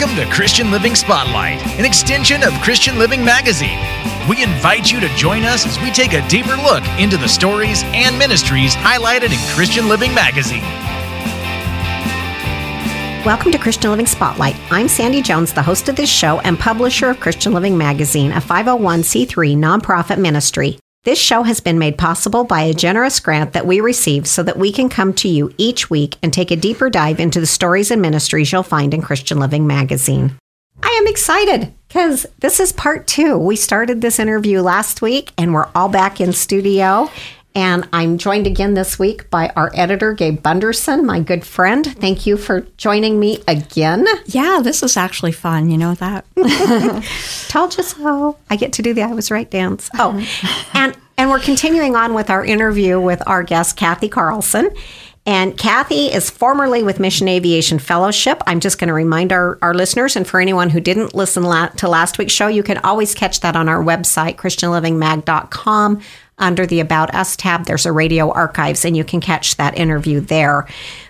Welcome to Christian Living Spotlight, an extension of Christian Living Magazine. We invite you to join us as we take a deeper look into the stories and ministries highlighted in Christian Living Magazine. Welcome to Christian Living Spotlight. I'm Sandy Jones, the host of this show and publisher of Christian Living Magazine, a 501c3 nonprofit ministry. This show has been made possible by a generous grant that we receive so that we can come to you each week and take a deeper dive into the stories and ministries you'll find in Christian Living magazine. I am excited because this is part two. We started this interview last week and we're all back in studio. And I'm joined again this week by our editor, Gaye Bunderson, my good friend. Thank you for joining me again. Yeah, this is actually fun. You know that. Told you so. I get to do the I was right dance. Oh, and and we're continuing on with our interview with our guest, Kathie Carlson. And Kathie is formerly with Mission Aviation Fellowship. I'm just going to remind our, our listeners, and for anyone who didn't listen la- to last week's show, you can always catch that on our website, ChristianLivingMag.com. Under the About Us tab, there's a radio archives, and you can catch that interview there.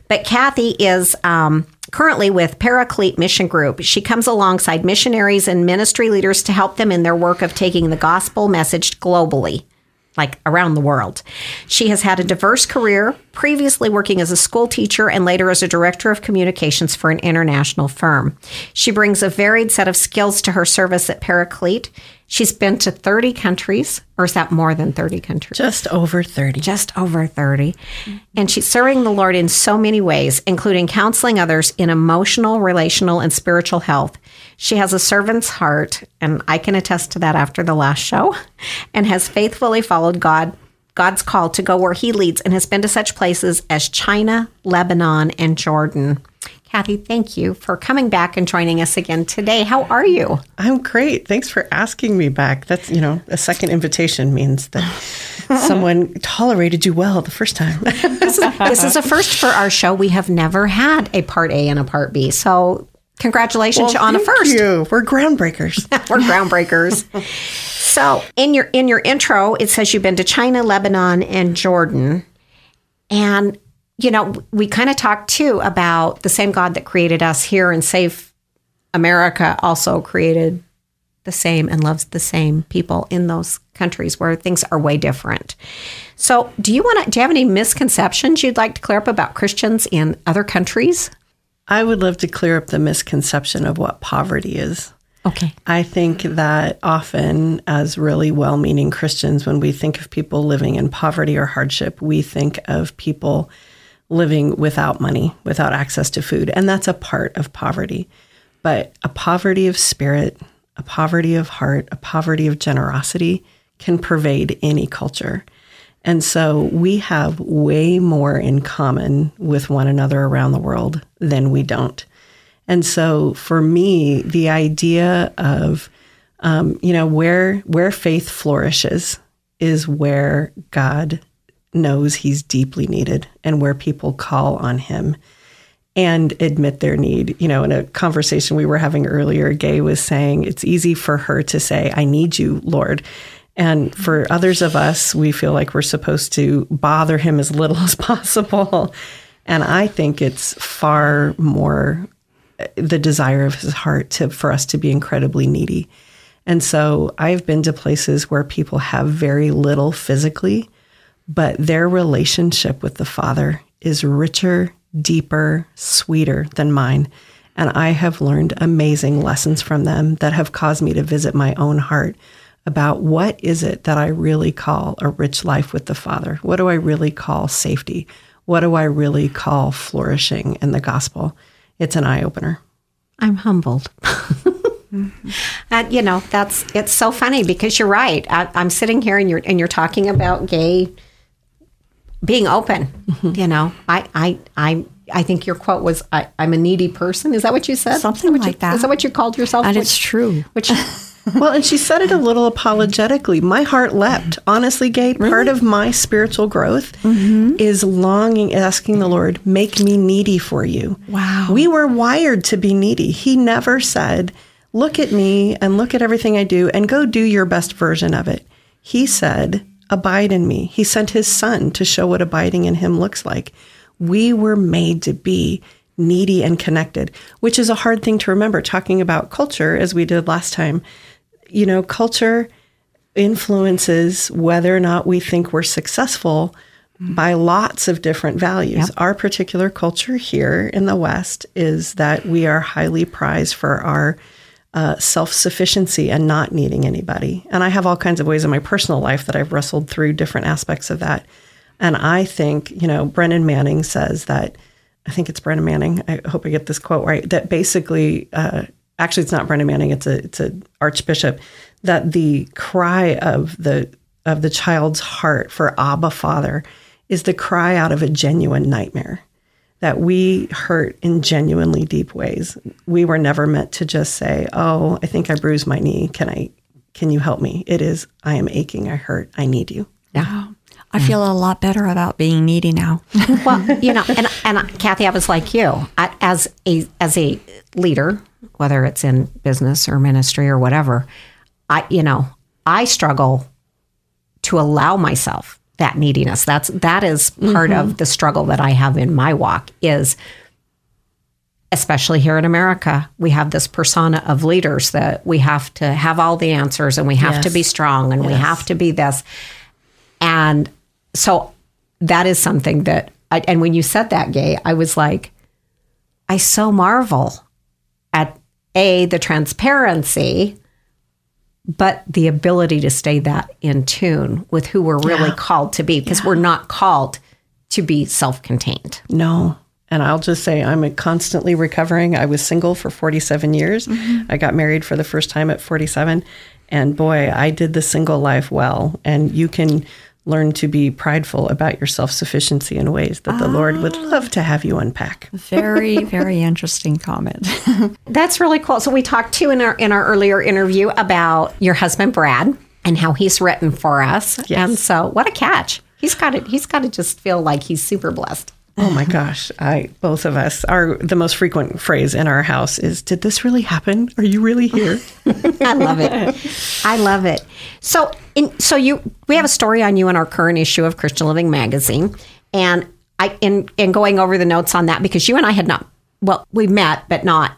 But Kathie is um, currently with Paraclete Mission Group. She comes alongside missionaries and ministry leaders to help them in their work of taking the gospel message globally like around the world. She has had a diverse career, previously working as a school teacher and later as a director of communications for an international firm. She brings a varied set of skills to her service at Paraclete. She's been to 30 countries, or is that more than 30 countries? Just over 30. Just over 30. And she's serving the Lord in so many ways, including counseling others in emotional, relational, and spiritual health. She has a servant's heart, and I can attest to that after the last show, and has faithfully followed God God's call to go where he leads and has been to such places as China, Lebanon, and Jordan. Kathie, thank you for coming back and joining us again today. How are you? I'm great. Thanks for asking me back. That's, you know, a second invitation means that someone tolerated you well the first time. this, is, this is a first for our show. We have never had a part A and a part B. So, congratulations well, on a first. You. We're groundbreakers. We're groundbreakers. so, in your in your intro, it says you've been to China, Lebanon, and Jordan. And you know, we kind of talked too about the same God that created us here and Save America also created the same and loves the same people in those countries where things are way different. So, do you want to do you have any misconceptions you'd like to clear up about Christians in other countries? I would love to clear up the misconception of what poverty is. Okay. I think that often, as really well meaning Christians, when we think of people living in poverty or hardship, we think of people living without money, without access to food. And that's a part of poverty. But a poverty of spirit, a poverty of heart, a poverty of generosity can pervade any culture. And so we have way more in common with one another around the world than we don't. And so for me, the idea of, um, you know, where where faith flourishes is where God knows he's deeply needed and where people call on him and admit their need. You know, in a conversation we were having earlier, Gaye was saying it's easy for her to say, I need you, Lord. And for others of us, we feel like we're supposed to bother him as little as possible. And I think it's far more uh, the desire of his heart to for us to be incredibly needy. And so I've been to places where people have very little physically, but their relationship with the Father is richer, deeper, sweeter than mine. And I have learned amazing lessons from them that have caused me to visit my own heart about what is it that I really call a rich life with the Father? What do I really call safety? What do I really call flourishing in the gospel? It's an eye opener. I'm humbled. mm-hmm. And you know, that's it's so funny because you're right. I, am sitting here and you're and you're talking about Gaye being open. Mm-hmm. You know, I, I, I, I think your quote was, I, am a needy person." Is that what you said? Something like you, that. Is that what you called yourself? And it's true. Which. well, and she said it a little apologetically. My heart leapt. Honestly, Gaye, really? part of my spiritual growth mm-hmm. is longing, asking the Lord, make me needy for you. Wow. We were wired to be needy. He never said, look at me and look at everything I do and go do your best version of it. He said, abide in me. He sent his son to show what abiding in him looks like. We were made to be needy and connected, which is a hard thing to remember talking about culture as we did last time. You know, culture influences whether or not we think we're successful by lots of different values. Yep. Our particular culture here in the West is that we are highly prized for our uh, self sufficiency and not needing anybody. And I have all kinds of ways in my personal life that I've wrestled through different aspects of that. And I think, you know, Brennan Manning says that, I think it's Brennan Manning. I hope I get this quote right. That basically, uh, actually, it's not Brennan Manning. It's a it's a archbishop. That the cry of the of the child's heart for Abba Father is the cry out of a genuine nightmare that we hurt in genuinely deep ways. We were never meant to just say, "Oh, I think I bruised my knee. Can I can you help me?" It is, "I am aching. I hurt. I need you." Yeah. I feel a lot better about being needy now. well, you know, and and Kathie, I was like you, I, as a as a leader, whether it's in business or ministry or whatever, I you know, I struggle to allow myself that neediness. That's that is part mm-hmm. of the struggle that I have in my walk is especially here in America, we have this persona of leaders that we have to have all the answers and we have yes. to be strong and yes. we have to be this. And so that is something that I, and when you said that Gaye, I was like I so marvel at a the transparency but the ability to stay that in tune with who we're really yeah. called to be because yeah. we're not called to be self-contained. No. And I'll just say I'm constantly recovering. I was single for 47 years. Mm-hmm. I got married for the first time at 47 and boy, I did the single life well. And you can learn to be prideful about your self sufficiency in ways that the Lord would ah. love to have you unpack. Very, very interesting comment. That's really cool. So we talked too in our in our earlier interview about your husband Brad and how he's written for us. Yes. And so what a catch. He's got it he's got to just feel like he's super blessed. Oh my gosh, I both of us are the most frequent phrase in our house is did this really happen? Are you really here? I love it. I love it. So in, so you we have a story on you in our current issue of Christian Living magazine and I in in going over the notes on that because you and I had not well, we met but not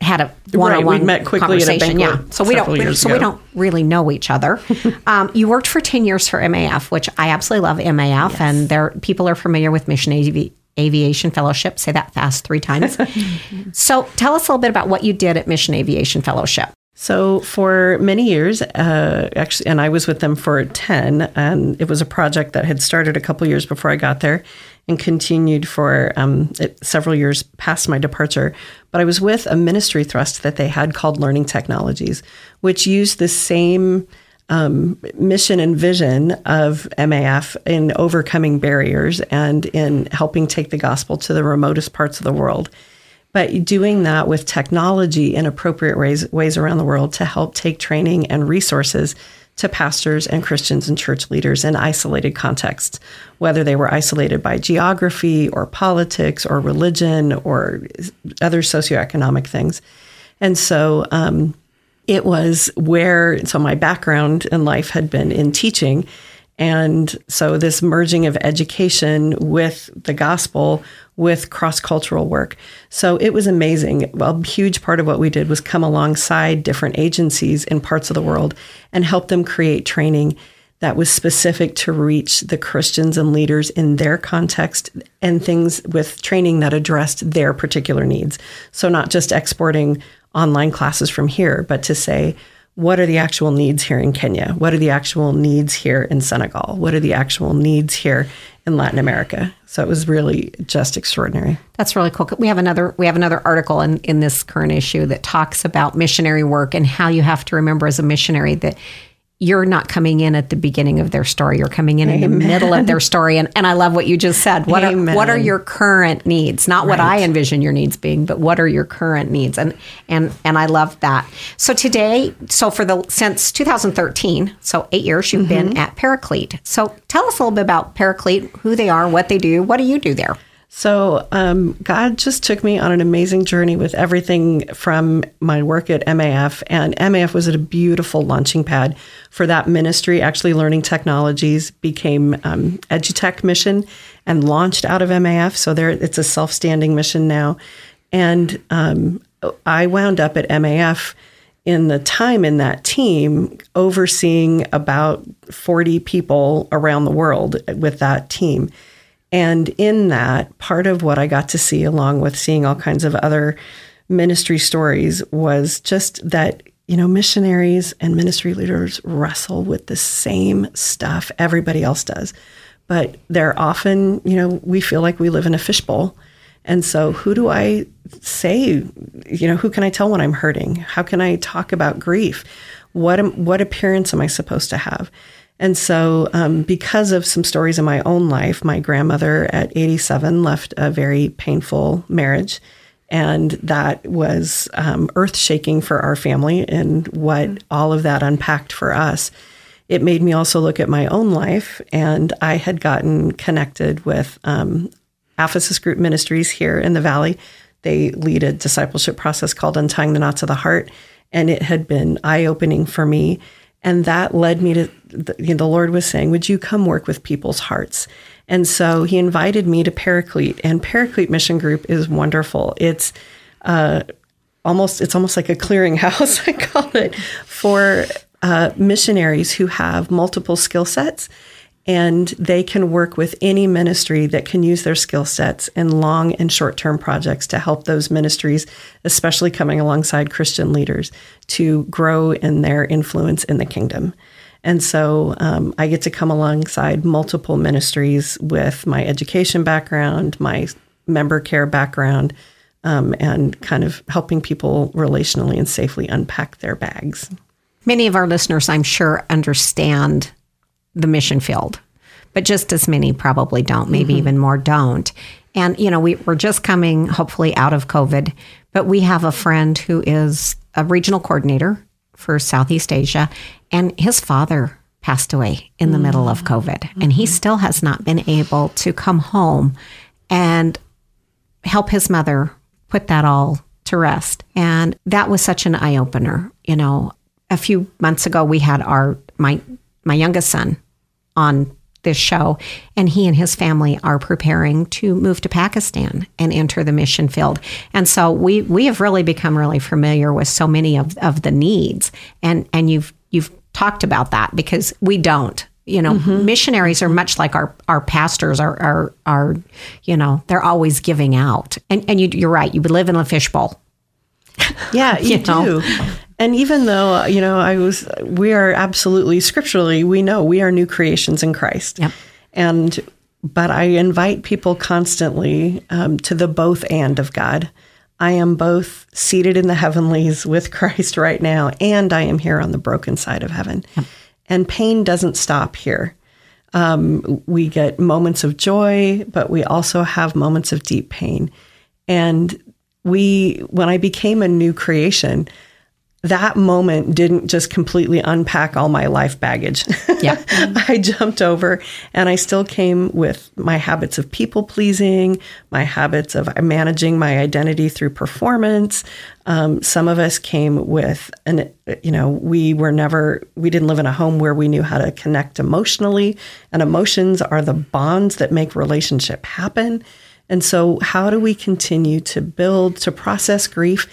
had a one-on-one right, we met quickly conversation. yeah, so we don't so ago. we don't really know each other. um, you worked for ten years for MAF, which I absolutely love MAF, yes. and there people are familiar with Mission Avi- Aviation Fellowship. Say that fast three times. so tell us a little bit about what you did at Mission Aviation Fellowship. So for many years, uh, actually, and I was with them for ten, and it was a project that had started a couple years before I got there and continued for um, several years past my departure. But I was with a ministry thrust that they had called Learning Technologies, which used the same um, mission and vision of MAF in overcoming barriers and in helping take the gospel to the remotest parts of the world. But doing that with technology in appropriate ways, ways around the world to help take training and resources to pastors and Christians and church leaders in isolated contexts, whether they were isolated by geography or politics or religion or other socioeconomic things. And so um, it was where, so my background in life had been in teaching. And so this merging of education with the gospel with cross cultural work. So it was amazing. A huge part of what we did was come alongside different agencies in parts of the world and help them create training that was specific to reach the Christians and leaders in their context and things with training that addressed their particular needs. So, not just exporting online classes from here, but to say, what are the actual needs here in Kenya? What are the actual needs here in Senegal? What are the actual needs here in Latin America? So it was really just extraordinary. That's really cool. We have another we have another article in, in this current issue that talks about missionary work and how you have to remember as a missionary that you're not coming in at the beginning of their story. You're coming in Amen. in the middle of their story. And, and I love what you just said. What Amen. are what are your current needs? Not right. what I envision your needs being, but what are your current needs? And and and I love that. So today, so for the since 2013, so eight years, you've mm-hmm. been at Paraclete. So tell us a little bit about Paraclete, who they are, what they do, what do you do there? So, um, God just took me on an amazing journey with everything from my work at MAF. And MAF was a beautiful launching pad for that ministry. Actually, Learning Technologies became um, EduTech Mission. and launched out of MAF. So there, it's a self-standing mission now. And um, I wound up at MAF in the time in that team overseeing about 40 people around the world with that team. And in that, part of what I got to see, along with seeing all kinds of other ministry stories, was just that, you know, missionaries and ministry leaders wrestle with the same stuff everybody else does. But they're often, you know, we feel like we live in a fishbowl. And so, who do I say, you know, who can I tell when I'm hurting? How can I talk about grief? What, am, what appearance am I supposed to have? And so, um, because of some stories in my own life, my grandmother at 87 left a very painful marriage. And that was um, earth shaking for our family and what all of that unpacked for us. It made me also look at my own life. And I had gotten connected with um, Aphesis Group Ministries here in the Valley. They lead a discipleship process called Untying the Knots of the Heart. And it had been eye opening for me and that led me to the, you know, the Lord was saying, Would you come work with people's hearts? And so he invited me to Paraclete, and Paraclete Mission Group is wonderful. It's uh, almost it's almost like a clearinghouse, I call it, for uh, missionaries who have multiple skill sets and they can work with any ministry that can use their skill sets in long and short term projects to help those ministries, especially coming alongside Christian leaders, to grow in their influence in the kingdom. And so um, I get to come alongside multiple ministries with my education background, my member care background, um, and kind of helping people relationally and safely unpack their bags. Many of our listeners, I'm sure, understand the mission field, but just as many probably don't, maybe mm-hmm. even more don't. And, you know, we, we're just coming hopefully out of COVID, but we have a friend who is a regional coordinator for Southeast Asia, and his father passed away in the mm-hmm. middle of COVID, mm-hmm. and he mm-hmm. still has not been able to come home and help his mother put that all to rest. And that was such an eye opener. You know, a few months ago, we had our, my my youngest son on this show, and he and his family are preparing to move to Pakistan and enter the mission field. And so we we have really become really familiar with so many of, of the needs, and and you've you've talked about that because we don't. You know, mm-hmm. missionaries are much like our our pastors are are are you know they're always giving out, and and you, you're right. You live in a fishbowl. Yeah, you, you know? do. And even though, uh, you know, I was, we are absolutely scripturally, we know we are new creations in Christ. Yep. And, but I invite people constantly um, to the both and of God. I am both seated in the heavenlies with Christ right now, and I am here on the broken side of heaven. Yep. And pain doesn't stop here. Um, we get moments of joy, but we also have moments of deep pain. And we, when I became a new creation, that moment didn't just completely unpack all my life baggage. Yeah. I jumped over and I still came with my habits of people pleasing, my habits of managing my identity through performance. Um, some of us came with, and you know, we were never, we didn't live in a home where we knew how to connect emotionally, and emotions are the bonds that make relationship happen. And so, how do we continue to build, to process grief?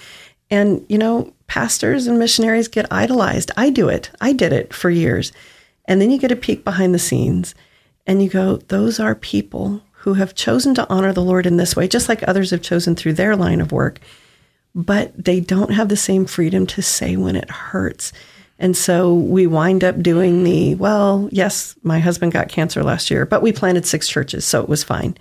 And, you know, pastors and missionaries get idolized. I do it. I did it for years. And then you get a peek behind the scenes and you go, those are people who have chosen to honor the Lord in this way, just like others have chosen through their line of work, but they don't have the same freedom to say when it hurts. And so we wind up doing the, well, yes, my husband got cancer last year, but we planted six churches, so it was fine.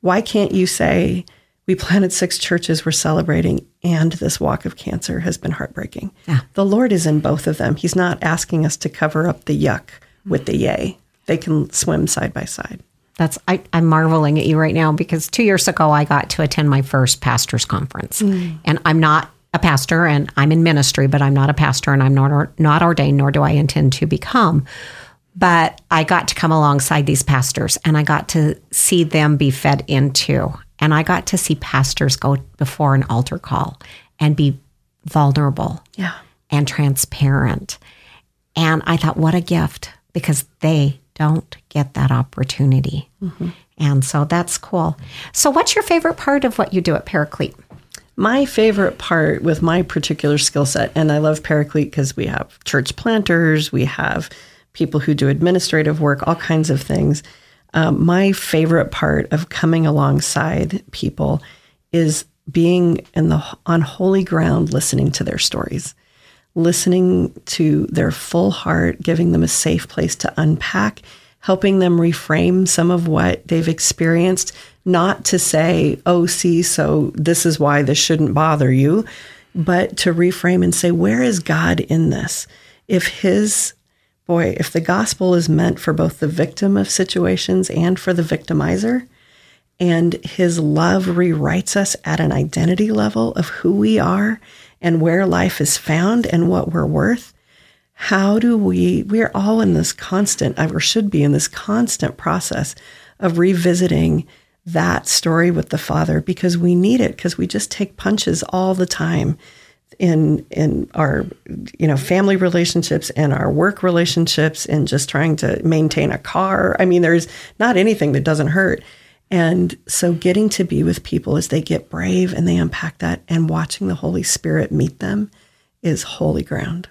Why can't you say, we planted six churches we're celebrating, and this walk of cancer has been heartbreaking. Yeah. The Lord is in both of them. He's not asking us to cover up the yuck with the yay. They can swim side by side. That's I, am marveling at you right now because two years ago I got to attend my first pastors conference, mm. and I'm not a pastor and I'm in ministry, but I'm not a pastor and I'm not not ordained, nor do I intend to become. But I got to come alongside these pastors and I got to see them be fed into and I got to see pastors go before an altar call and be vulnerable yeah. and transparent. And I thought, what a gift because they don't get that opportunity. Mm-hmm. And so that's cool. So, what's your favorite part of what you do at Paraclete? My favorite part with my particular skill set, and I love Paraclete because we have church planters, we have people who do administrative work, all kinds of things. Um, my favorite part of coming alongside people is being in the on holy ground, listening to their stories, listening to their full heart, giving them a safe place to unpack, helping them reframe some of what they've experienced, not to say, oh, see, so this is why this shouldn't bother you, but to reframe and say, where is God in this? If his boy, if the gospel is meant for both the victim of situations and for the victimizer, and his love rewrites us at an identity level of who we are and where life is found and what we're worth, how do we, we're all in this constant, or should be in this constant process of revisiting that story with the Father because we need it, because we just take punches all the time in in our you know family relationships and our work relationships and just trying to maintain a car i mean there's not anything that doesn't hurt and so getting to be with people as they get brave and they unpack that and watching the holy spirit meet them is holy ground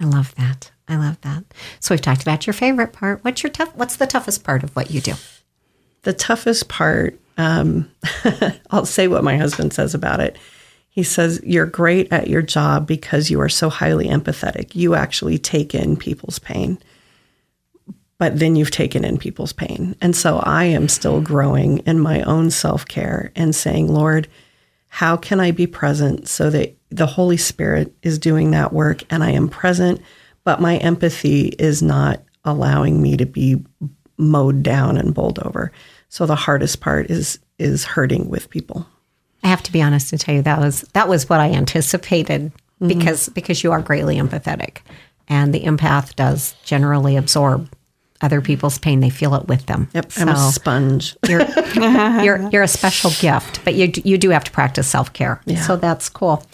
I love that. I love that. So we've talked about your favorite part. What's your tough? What's the toughest part of what you do? the toughest part um, i'll say what my husband says about it he says you're great at your job because you are so highly empathetic. You actually take in people's pain but then you've taken in people's pain. And so i am still growing in my own self-care and saying lord how can i be present so that the holy spirit is doing that work and i am present but my empathy is not allowing me to be mowed down and bowled over? So the hardest part is is hurting with people I have to be honest to tell you that was that was what I anticipated mm-hmm. because because you are greatly empathetic, and the empath does generally absorb other people's pain. They feel it with them. yep i'm a sponge you're you're you're a special gift, but you you do have to practice self care. So that's cool.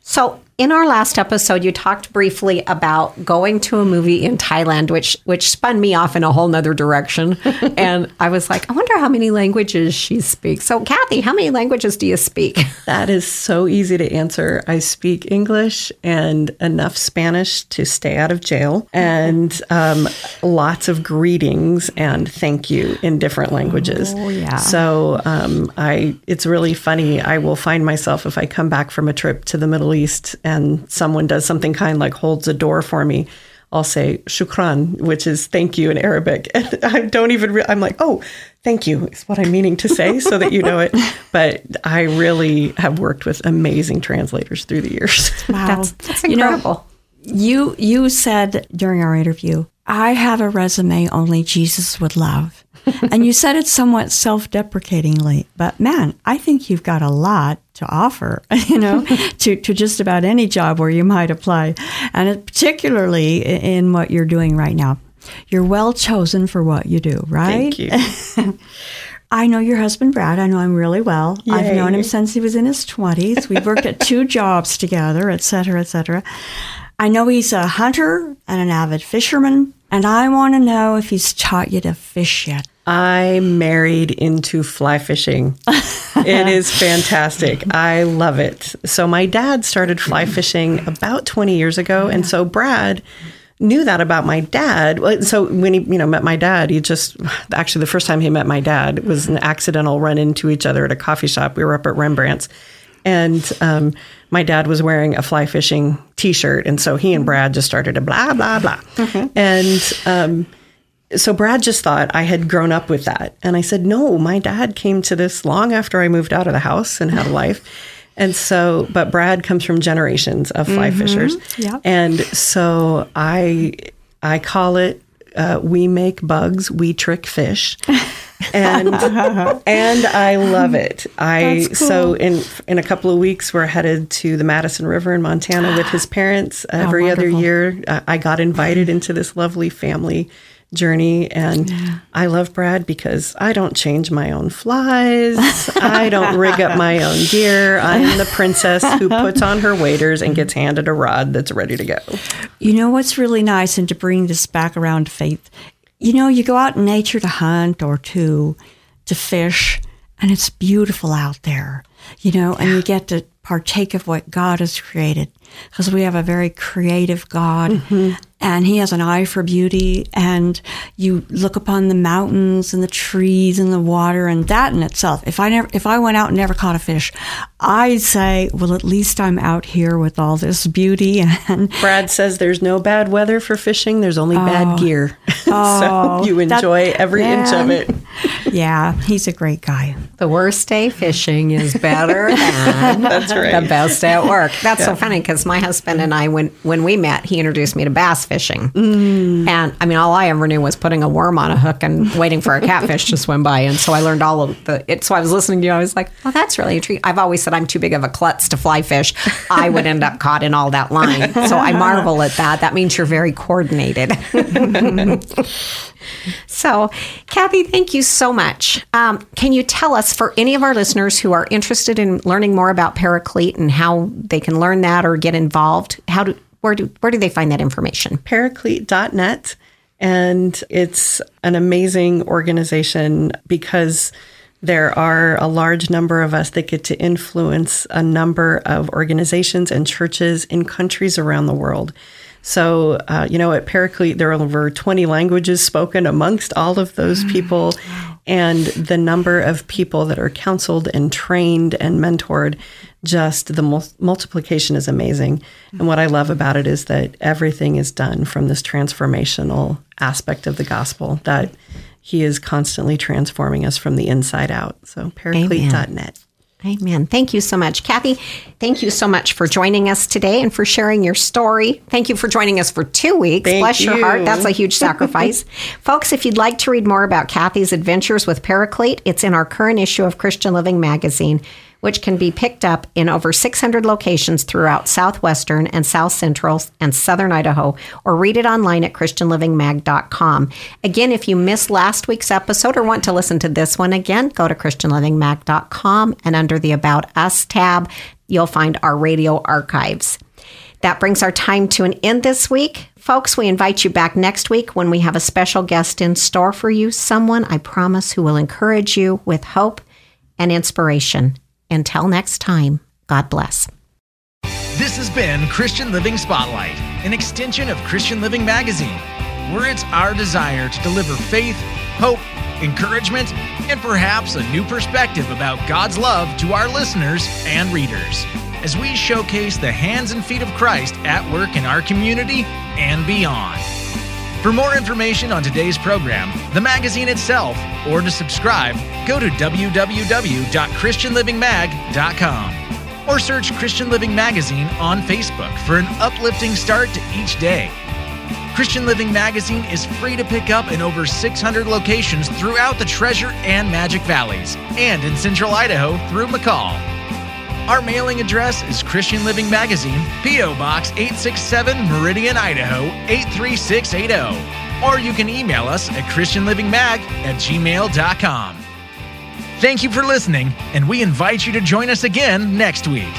So in our last episode, you talked briefly about going to a movie in Thailand, which which spun me off in a whole nother direction. and I was like, I wonder how many languages she speaks. So Kathie, how many languages do you speak? That is so easy to answer. I speak English and enough Spanish to stay out of jail, and um, lots of greetings and thank you in different languages. Oh, yeah. So um, I, it's really funny. I will find myself if I come back from a trip to the Middle East and someone does something kind like holds a door for me. I'll say shukran, which is thank you in Arabic. And I don't even, re- I'm like, oh, thank you is what I'm meaning to say so that you know it. But I really have worked with amazing translators through the years. Wow. That's that's You know, incredible. You you said during our interview, I have a resume only Jesus would love. and you said it somewhat self-deprecatingly, but man, I think you've got a lot to offer, you know, to, to just about any job where you might apply. And it, particularly in what you're doing right now. You're well chosen for what you do, right? Thank you. I know your husband, Brad. I know him really well. I've known him since he was in his 20s. We've worked at two jobs together, et cetera, et cetera. I know he's a hunter and an avid fisherman, and I want to know if he's taught you to fish yet. I married into fly fishing. it is fantastic. I love it. So my dad started fly fishing about 20 years ago and so Brad knew that about my dad. So when he, you know, met my dad, he just actually the first time he met my dad was an accidental run into each other at a coffee shop. We were up at Rembrandt's and um, my dad was wearing a fly fishing T-shirt, and so he and Brad just started to blah blah blah, and um, so Brad just thought I had grown up with that. And I said, no, my dad came to this long after I moved out of the house and had a life. And so, but Brad comes from generations of fly fishers. yeah. And so I, I call it, uh, we make bugs, we trick fish. And, and I love it. I, so in, in a couple of weeks, we're headed to the Madison River in Montana with his parents every other year. Uh, I got invited into this lovely family journey and I love Brad because I don't change my own flies. I don't rig up my own gear. I'm the princess who puts on her waders and gets handed a rod that's ready to go. You know what's really nice, and to bring this back around to faith, you know, you go out in nature to hunt or to to fish, and it's beautiful out there, you know, and you get to partake of what God has created because we have a very creative God mm-hmm. And he has an eye for beauty. And you look upon the mountains and the trees and the water and that in itself. If I never if I went out and never caught a fish I'd say well at least I'm out here with all this beauty and Brad says there's no bad weather for fishing. There's only oh, bad gear oh, so you enjoy that, every inch of it. yeah he's a great guy. The worst day fishing is better than That's right. the best day at work. That's yeah. so funny because my husband and I, when when we met, he introduced me to bass fishing. Mm. And I mean, all I ever knew was putting a worm on a hook and waiting for a catfish to swim by. And so I learned all of the. It, so I was listening to you. I was like, "Oh, that's really intriguing." I've always said I'm too big of a klutz to fly fish. I would end up caught in all that line. So I marvel at that. That means you're very coordinated. so, Kathie, thank you so much. Um, can you tell us, for any of our listeners who are interested in learning more about Paraclete and how they can learn that or get involved, how do where do where do they find that information? Paraclete.net. And it's an amazing organization because there are a large number of us that get to influence a number of organizations and churches in countries around the world. So, uh, you know, at Paraclete, there are over 20 languages spoken amongst all of those mm. people. And the number of people that are counseled and trained and mentored, just the mul- multiplication is amazing. And what I love about it is that everything is done from this transformational aspect of the gospel that he is constantly transforming us from the inside out. So, paraclete.net. Amen. Thank you so much. Kathie, thank you so much for joining us today and for sharing your story. Thank you for joining us for two weeks. Thank Bless you. your heart. That's a huge sacrifice. Folks, if you'd like to read more about Kathie's adventures with Paraclete, it's in our current issue of Christian Living magazine which can be picked up in over 600 locations throughout southwestern and south central and southern Idaho, or read it online at ChristianLivingMag.com. Again, if you missed last week's episode or want to listen to this one again, go to ChristianLivingMag.com and under the About Us tab, you'll find our radio archives. That brings our time to an end this week. Folks, we invite you back next week when we have a special guest in store for you, someone I promise who will encourage you with hope and inspiration. Until next time, God bless. This has been Christian Living Spotlight, an extension of Christian Living Magazine, where it's our desire to deliver faith, hope, encouragement, and perhaps a new perspective about God's love to our listeners and readers as we showcase the hands and feet of Christ at work in our community and beyond. For more information on today's program, the magazine itself, or to subscribe, go to www.christianlivingmag.com or search Christian Living Magazine on Facebook for an uplifting start to each day. Christian Living Magazine is free to pick up in over 600 locations throughout the Treasure and Magic Valleys and in Central Idaho through McCall. Our mailing address is Christian Living Magazine, P.O. Box 867 Meridian, Idaho 83680. Or you can email us at ChristianLivingMag at gmail.com. Thank you for listening, and we invite you to join us again next week.